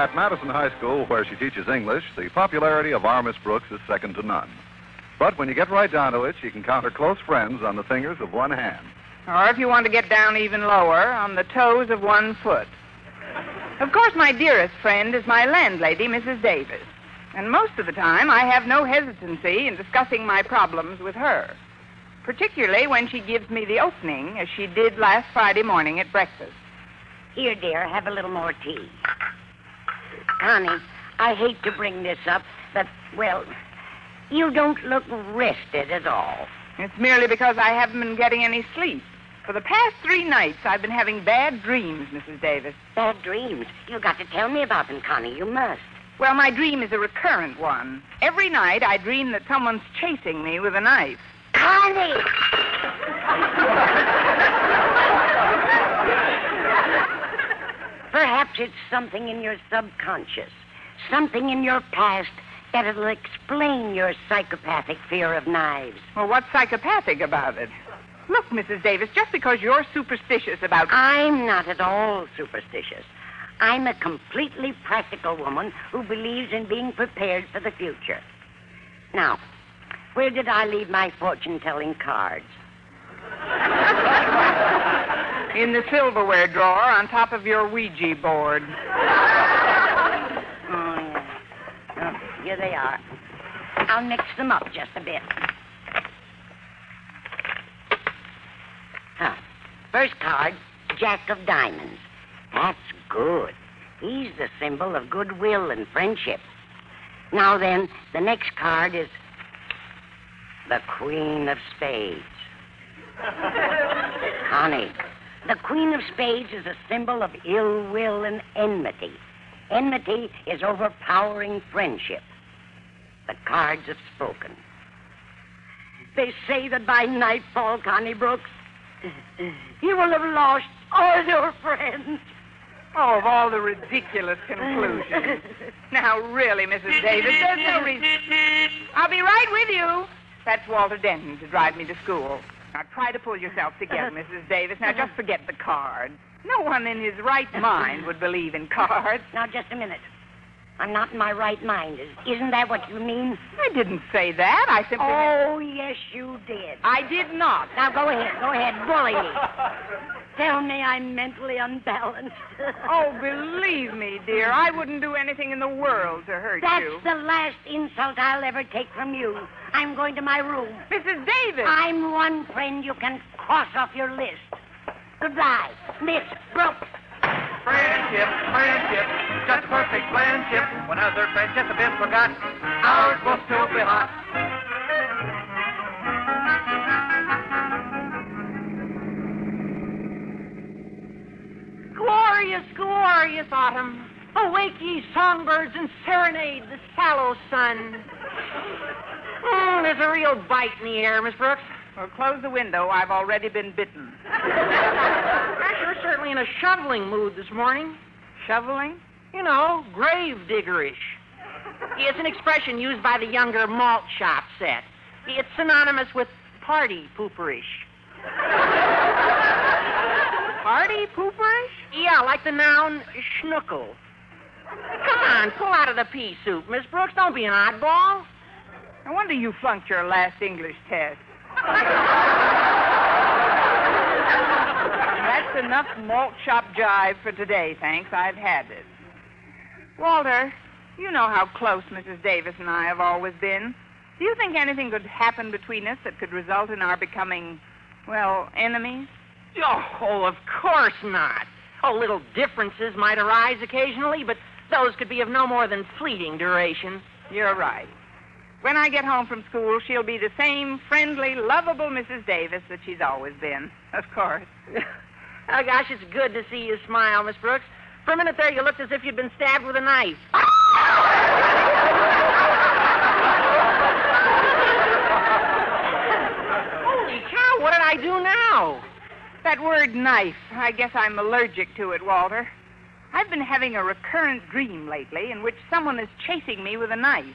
At Madison High School, where she teaches English, the popularity of our Miss Brooks is second to none. But when you get right down to it, she can count her close friends on the fingers of one hand. Or if you want to get down even lower, on the toes of one foot. Of course, my dearest friend is my landlady, Mrs. Davis. And most of the time, I have no hesitancy in discussing my problems with her. Particularly when she gives me the opening, as she did last Friday morning at breakfast. Here, dear, have a little more tea. Connie, I hate to bring this up, but, well, you don't look rested at all. It's merely because I haven't been getting any sleep. For the past three nights, I've been having bad dreams, Mrs. Davis. Bad dreams. You've got to tell me about them, Connie. You must. Well, my dream is a recurrent one. Every night, I dream that someone's chasing me with a knife. Connie! Perhaps it's something in your subconscious, something in your past that'll explain your psychopathic fear of knives. Well, what's psychopathic about it? Look, Mrs. Davis, just because you're superstitious about. I'm not at all superstitious. I'm a completely practical woman who believes in being prepared for the future. Now, where did I leave my fortune telling cards? In the silverware drawer on top of your Ouija board. Oh, yeah. Oh, here they are. I'll mix them up just a bit. Huh. First card, Jack of Diamonds. That's good. He's the symbol of goodwill and friendship. Now then, the next card is the Queen of Spades. Honey, the Queen of Spades is a symbol of ill will and enmity. Enmity is overpowering friendship. The cards have spoken. They say that by nightfall, Connie Brooks, you will have lost all your friends. Oh, of all the ridiculous conclusions. now, really, Mrs. Davis, there's no reason. I'll be right with you. That's Walter Denton to drive me to school. Now, try to pull yourself together, Mrs. Davis. Now, just forget the card. No one in his right mind would believe in cards. Now, just a minute. I'm not in my right mind. Is, isn't that what you mean? I didn't say that. I simply. Oh, yes, you did. I did not. Now, go ahead. Go ahead. Bully me. Tell me I'm mentally unbalanced. Oh, believe me, dear, I wouldn't do anything in the world to hurt That's you. That's the last insult I'll ever take from you. I'm going to my room. Mrs. Davis. I'm one friend you can cross off your list. Goodbye, Miss Brooks. Friendship, friendship, just perfect friendship. When other friendships have been forgot, ours will still be hot. Glorious autumn. Awake ye songbirds and serenade the sallow sun. Mm, there's a real bite in the air, Miss Brooks. Well, close the window. I've already been bitten. You're certainly in a shoveling mood this morning. Shoveling? You know, grave diggerish. It's an expression used by the younger malt shop set. It's synonymous with party pooperish. Party pooperish? Yeah, like the noun schnuckle. Come on, pull out of the pea soup, Miss Brooks. Don't be an oddball. No wonder you flunked your last English test. That's enough malt shop jive for today, thanks. I've had it. Walter, you know how close Mrs. Davis and I have always been. Do you think anything could happen between us that could result in our becoming, well, enemies? Oh, of course not. Oh, little differences might arise occasionally, but those could be of no more than fleeting duration. You're right. When I get home from school, she'll be the same friendly, lovable Mrs. Davis that she's always been. Of course. Oh, gosh, it's good to see you smile, Miss Brooks. For a minute there, you looked as if you'd been stabbed with a knife. Holy cow, what did I do now? That word knife, I guess I'm allergic to it, Walter. I've been having a recurrent dream lately in which someone is chasing me with a knife.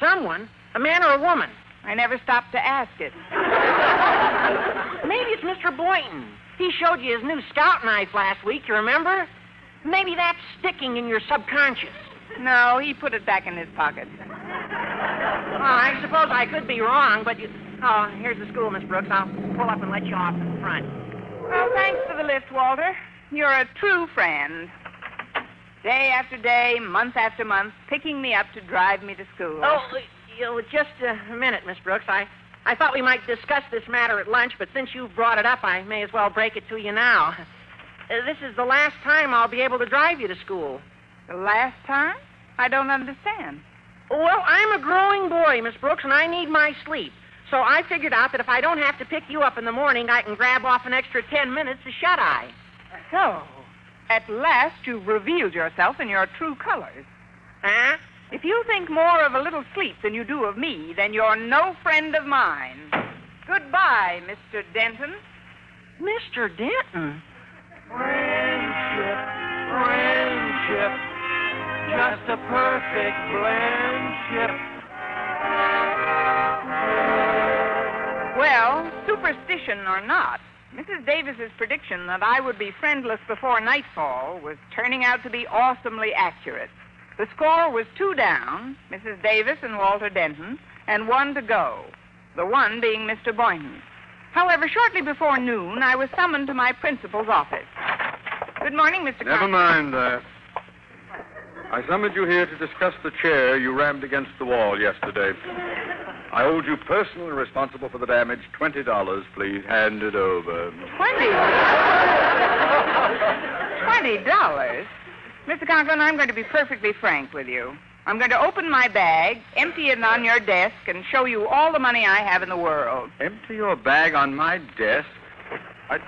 Someone? A man or a woman? I never stopped to ask it. Maybe it's Mr. Boynton. He showed you his new scout knife last week, you remember? Maybe that's sticking in your subconscious. No, he put it back in his pocket. Oh, I suppose I could be wrong, but you. Oh, here's the school, Miss Brooks. I'll pull up and let you off in front. Well, thanks for the lift, Walter. You're a true friend. Day after day, month after month, picking me up to drive me to school. Oh, you know, just a minute, Miss Brooks. I, I thought we might discuss this matter at lunch, but since you've brought it up, I may as well break it to you now. Uh, this is the last time I'll be able to drive you to school. The last time? I don't understand. Well, I'm a growing boy, Miss Brooks, and I need my sleep. So I figured out that if I don't have to pick you up in the morning, I can grab off an extra ten minutes to shut eye. So, at last you've revealed yourself in your true colors. Huh? If you think more of a little sleep than you do of me, then you're no friend of mine. Goodbye, Mr. Denton. Mr. Denton? Friendship, friendship, just a perfect friendship. Superstition or not, Mrs. Davis's prediction that I would be friendless before nightfall was turning out to be awesomely accurate. The score was two down, Mrs. Davis and Walter Denton, and one to go, the one being Mr. Boynton. However, shortly before noon, I was summoned to my principal's office. Good morning, Mr. Never mind that. I summoned you here to discuss the chair you rammed against the wall yesterday. I hold you personally responsible for the damage. Twenty dollars, please. Hand it over. Twenty. Twenty dollars? Mr. Conklin, I'm going to be perfectly frank with you. I'm going to open my bag, empty it on your desk, and show you all the money I have in the world. Empty your bag on my desk. I...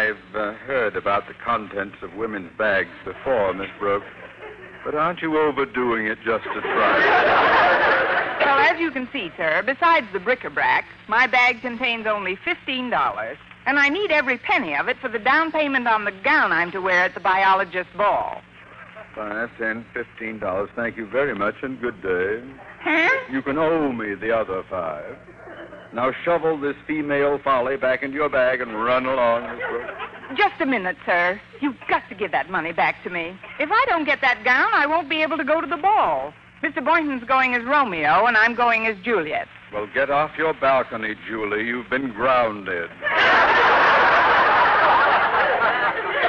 I've uh, heard about the contents of women's bags before, Miss Brooks. But aren't you overdoing it just a trifle? Well, as you can see, sir, besides the bric-a-brac, my bag contains only $15. And I need every penny of it for the down payment on the gown I'm to wear at the biologist's ball. Five, ten, fifteen dollars. Thank you very much, and good day. Huh? You can owe me the other five. Now shovel this female folly back into your bag and run along, Miss Brooks. Just a minute, sir. You've got to give that money back to me. If I don't get that gown, I won't be able to go to the ball. Mr. Boynton's going as Romeo, and I'm going as Juliet. Well, get off your balcony, Julie. You've been grounded.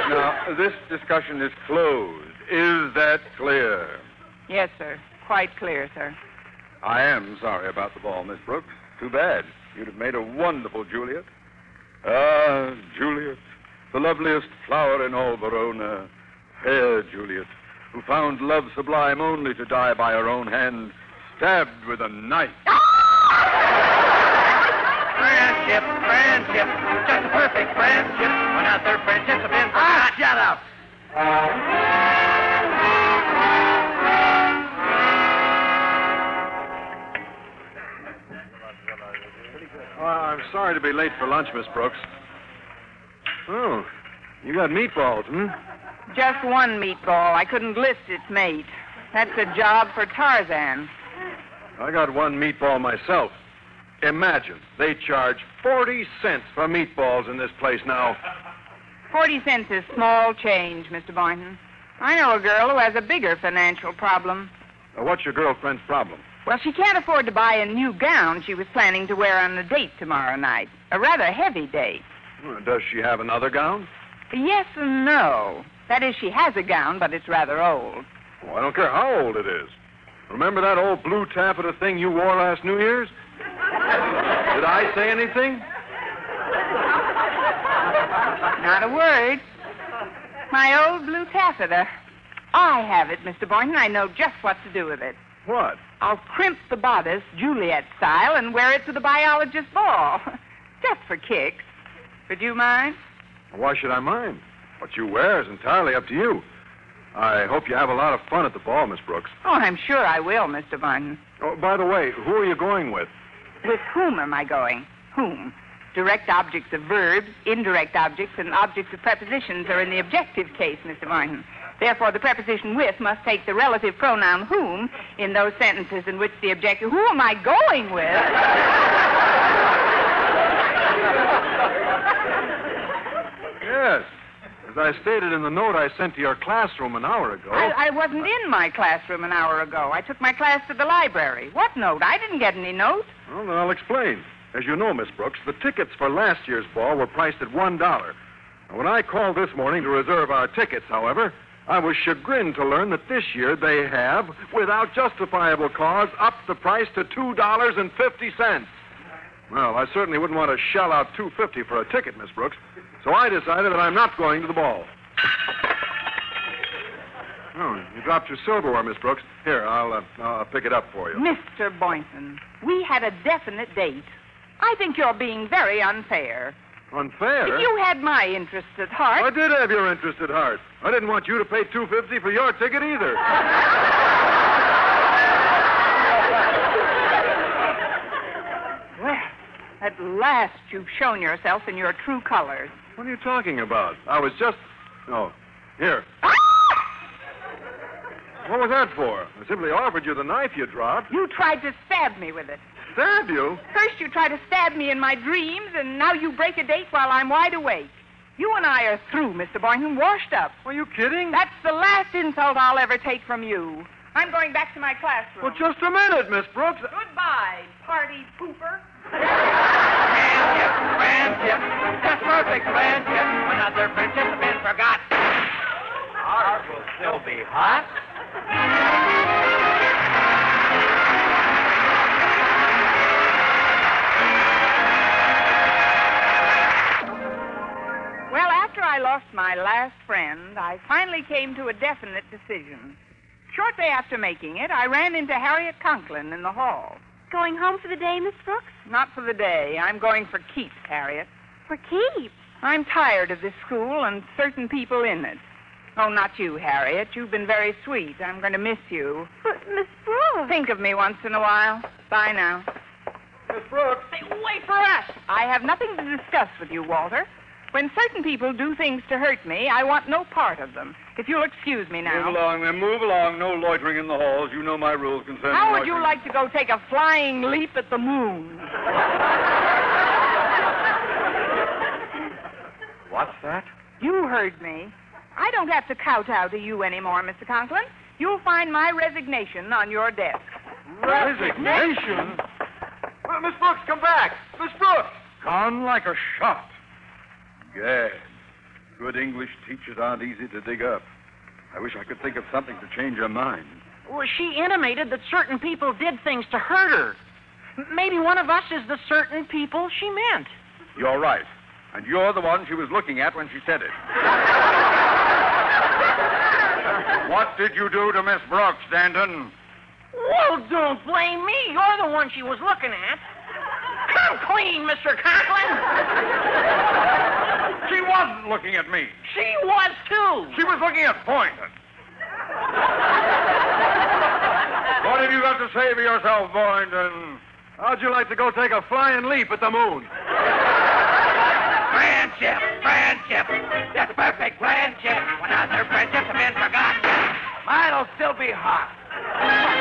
now, this discussion is closed. Is that clear? Yes, sir. Quite clear, sir. I am sorry about the ball, Miss Brooks. Too bad. You'd have made a wonderful Juliet. Ah, Juliet, the loveliest flower in all Verona. Fair Juliet, who found love sublime only to die by her own hand, stabbed with a knife. Friendship, friendship, just perfect friendship. When other friendships have been Ah, shut up. Well, I'm sorry to be late for lunch, Miss Brooks. Oh, you got meatballs, hmm? Just one meatball. I couldn't list its mate. That's a job for Tarzan. I got one meatball myself. Imagine, they charge 40 cents for meatballs in this place now. Forty cents is small change, Mr. Boynton. I know a girl who has a bigger financial problem. Now, what's your girlfriend's problem? Well, she can't afford to buy a new gown she was planning to wear on a date tomorrow night. A rather heavy date. Does she have another gown? Yes and no. That is, she has a gown, but it's rather old. Oh, I don't care how old it is. Remember that old blue taffeta thing you wore last New Year's? Did I say anything? Not a word. My old blue taffeta. I have it, Mr. Boynton. I know just what to do with it. What? I'll crimp the bodice, Juliet style, and wear it to the biologist ball. just for kicks. Would you mind? Why should I mind? What you wear is entirely up to you. I hope you have a lot of fun at the ball, Miss Brooks. Oh, I'm sure I will, Mr. Boynton. Oh, by the way, who are you going with? With whom am I going? Whom? Direct objects of verbs, indirect objects, and objects of prepositions are in the objective case, Mr. Martin. Therefore, the preposition with must take the relative pronoun whom in those sentences in which the objective, who am I going with? Yes. As I stated in the note I sent to your classroom an hour ago. I, I wasn't in my classroom an hour ago. I took my class to the library. What note? I didn't get any note. Well, then I'll explain. As you know, Miss Brooks, the tickets for last year's ball were priced at one dollar. When I called this morning to reserve our tickets, however, I was chagrined to learn that this year they have, without justifiable cause, upped the price to two dollars and fifty cents. Well, I certainly wouldn't want to shell out two fifty for a ticket, Miss Brooks. So I decided that I'm not going to the ball. Oh, you dropped your silverware, Miss Brooks. Here, I'll, uh, I'll pick it up for you. Mr. Boynton, we had a definite date. I think you're being very unfair. Unfair? If you had my interests at heart. I did have your interest at heart. I didn't want you to pay two fifty for your ticket either. Well, at last you've shown yourself in your true colors. What are you talking about? I was just. Oh, here. What was that for? I simply offered you the knife you dropped. You tried to stab me with it. Stab you? First you try to stab me in my dreams, and now you break a date while I'm wide awake. You and I are through, Mr. Boynton, washed up. Are you kidding? That's the last insult I'll ever take from you. I'm going back to my classroom. Well, just a minute, Miss Brooks. Goodbye, party pooper. Friendship, friendship, just perfect friendship. When other friendships have been forgot, ours will still be hot. Well, after I lost my last friend, I finally came to a definite decision. Shortly after making it, I ran into Harriet Conklin in the hall. Going home for the day, Miss Brooks? Not for the day. I'm going for keeps, Harriet. For keeps. I'm tired of this school and certain people in it. Oh, not you, Harriet. You've been very sweet. I'm going to miss you. But, Miss Brooks. Think of me once in a while. Bye now. Miss Brooks. Hey, wait for us. I have nothing to discuss with you, Walter. When certain people do things to hurt me, I want no part of them. If you'll excuse me now. Move along, then. Move along. No loitering in the halls. You know my rules concerning How would you like to go take a flying leap at the moon? What's that? You heard me. I don't have to kowtow to you anymore, Mr. Conklin. You'll find my resignation on your desk. Resignation? Well, Miss Brooks, come back. Miss Brooks. Gone like a shot. Gad. Good English teachers aren't easy to dig up. I wish I could think of something to change her mind. Well, she intimated that certain people did things to hurt her. Maybe one of us is the certain people she meant. You're right. And you're the one she was looking at when she said it. what did you do to Miss Brooks, Denton? Well, don't blame me. You're the one she was looking at. Come clean, Mr. Conklin. She wasn't looking at me. She was, too. She was looking at Boynton. what have you got to say for yourself, Boynton? How'd you like to go take a flying leap at the moon? Friendship, friendship, just perfect friendship. When other friendships have been forgot, mine'll still be hot.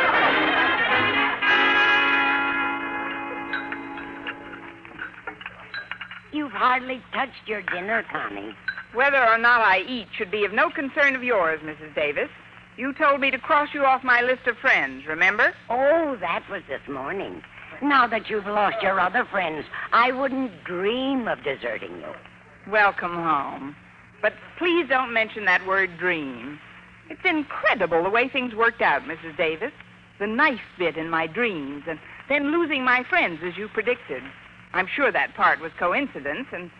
You've hardly touched your dinner, Connie. Whether or not I eat should be of no concern of yours, Mrs. Davis. You told me to cross you off my list of friends, remember? Oh, that was this morning. Now that you've lost your other friends, I wouldn't dream of deserting you. Welcome home. But please don't mention that word dream. It's incredible the way things worked out, Mrs. Davis. The knife bit in my dreams, and then losing my friends as you predicted. I'm sure that part was coincidence, and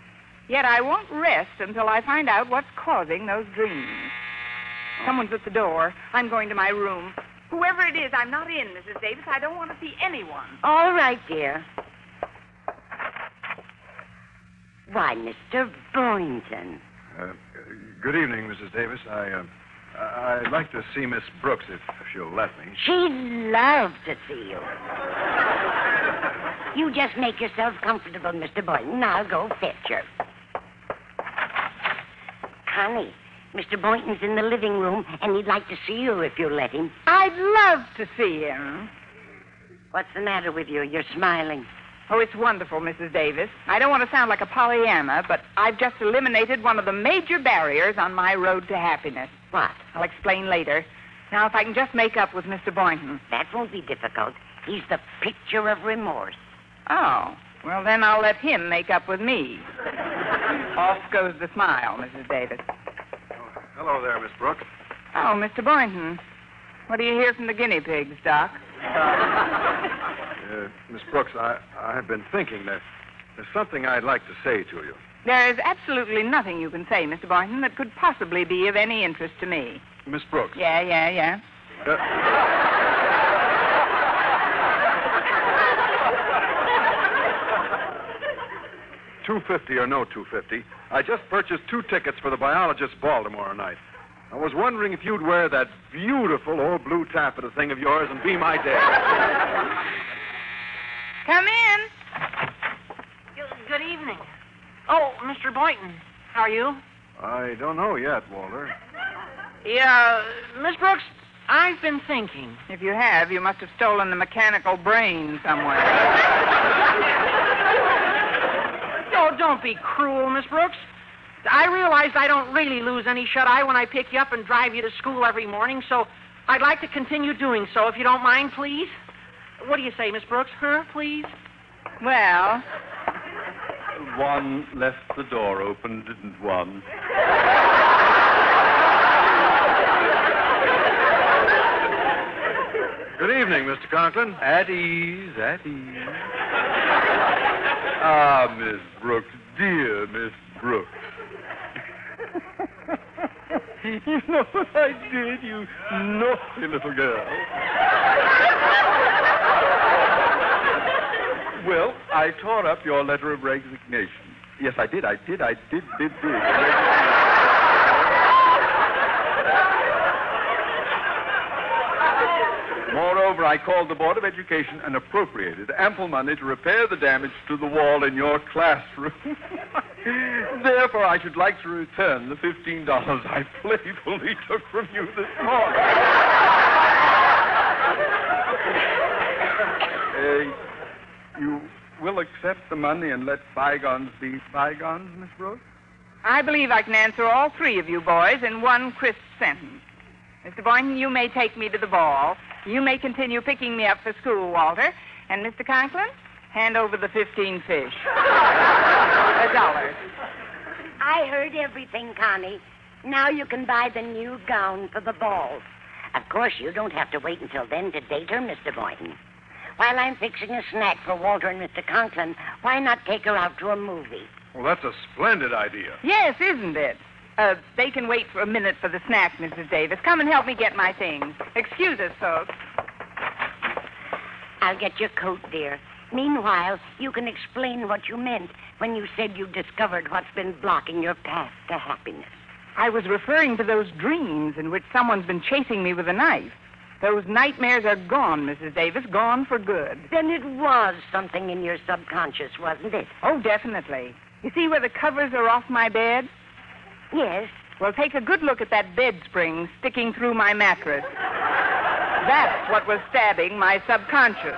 yet I won't rest until I find out what's causing those dreams. Someone's at the door. I'm going to my room. Whoever it is, I'm not in, Mrs. Davis. I don't want to see anyone. All right, dear. Why, Mr. Boynton. Uh, good evening, Mrs. Davis. I, uh, I'd like to see Miss Brooks if, if she'll let me. She'd love to see you. You just make yourself comfortable, Mr. Boynton. I'll go fetch her. Connie, Mr. Boynton's in the living room, and he'd like to see you if you'll let him. I'd love to see him. What's the matter with you? You're smiling. Oh, it's wonderful, Mrs. Davis. I don't want to sound like a Pollyanna, but I've just eliminated one of the major barriers on my road to happiness. What? I'll explain later. Now, if I can just make up with Mr. Boynton. That won't be difficult. He's the picture of remorse. Oh, well, then I'll let him make up with me. Off goes the smile, Mrs. Davis. Hello there, Miss Brooks. Oh, Mr. Boynton. What do you hear from the guinea pigs, Doc? Uh, Miss Brooks, I, I've been thinking that there's something I'd like to say to you. There is absolutely nothing you can say, Mr. Boynton, that could possibly be of any interest to me. Miss Brooks. Yeah, yeah, yeah. Uh, Two fifty or no two fifty. I just purchased two tickets for the biologist's ball tomorrow night. I was wondering if you'd wear that beautiful old blue taffeta thing of yours and be my dad. Come in. Good evening. Oh, Mr. Boynton, how are you? I don't know yet, Walter. Yeah, Miss Brooks, I've been thinking. If you have, you must have stolen the mechanical brain somewhere. Don't be cruel, Miss Brooks. I realize I don't really lose any shut eye when I pick you up and drive you to school every morning, so I'd like to continue doing so, if you don't mind, please. What do you say, Miss Brooks? Huh, please? Well, One left the door open, didn't one? Good evening, Mr. Conklin. At ease, at ease. Ah, Miss Brooks, dear Miss Brooks. you know what I did, you naughty little girl? well, I tore up your letter of resignation. Yes, I did, I did, I did, did, did. Moreover, I called the Board of Education and appropriated ample money to repair the damage to the wall in your classroom. Therefore, I should like to return the $15 I playfully took from you this morning. Uh, you will accept the money and let bygones be bygones, Miss Brooks? I believe I can answer all three of you boys in one crisp sentence. Mr. Boynton, you may take me to the ball. You may continue picking me up for school, Walter. And Mr. Conklin, hand over the 15 fish. A dollar. I heard everything, Connie. Now you can buy the new gown for the ball. Of course, you don't have to wait until then to date her, Mr. Boynton. While I'm fixing a snack for Walter and Mr. Conklin, why not take her out to a movie? Well, that's a splendid idea. Yes, isn't it? Uh, they can wait for a minute for the snack, Mrs. Davis. Come and help me get my things. Excuse us, folks. I'll get your coat, dear. Meanwhile, you can explain what you meant when you said you discovered what's been blocking your path to happiness. I was referring to those dreams in which someone's been chasing me with a knife. Those nightmares are gone, Mrs. Davis, gone for good. Then it was something in your subconscious, wasn't it? Oh, definitely. You see where the covers are off my bed? Yes. Well, take a good look at that bed spring sticking through my mattress. That's what was stabbing my subconscious.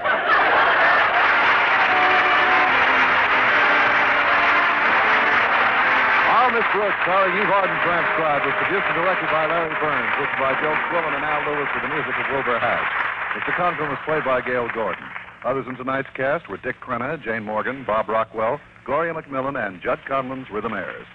Our Miss Brooks, starring Eve Arden, transcribed, was produced and directed by Larry Berns, written by Joe Quillan and Al Lewis with the music of Wilbur Hatch. Mr. Conklin was played by Gale Gordon. Others in tonight's cast were Dick Crenna, Jane Morgan, Bob Rockwell, Gloria McMillan, and Judd Conlon's Rhythmaires.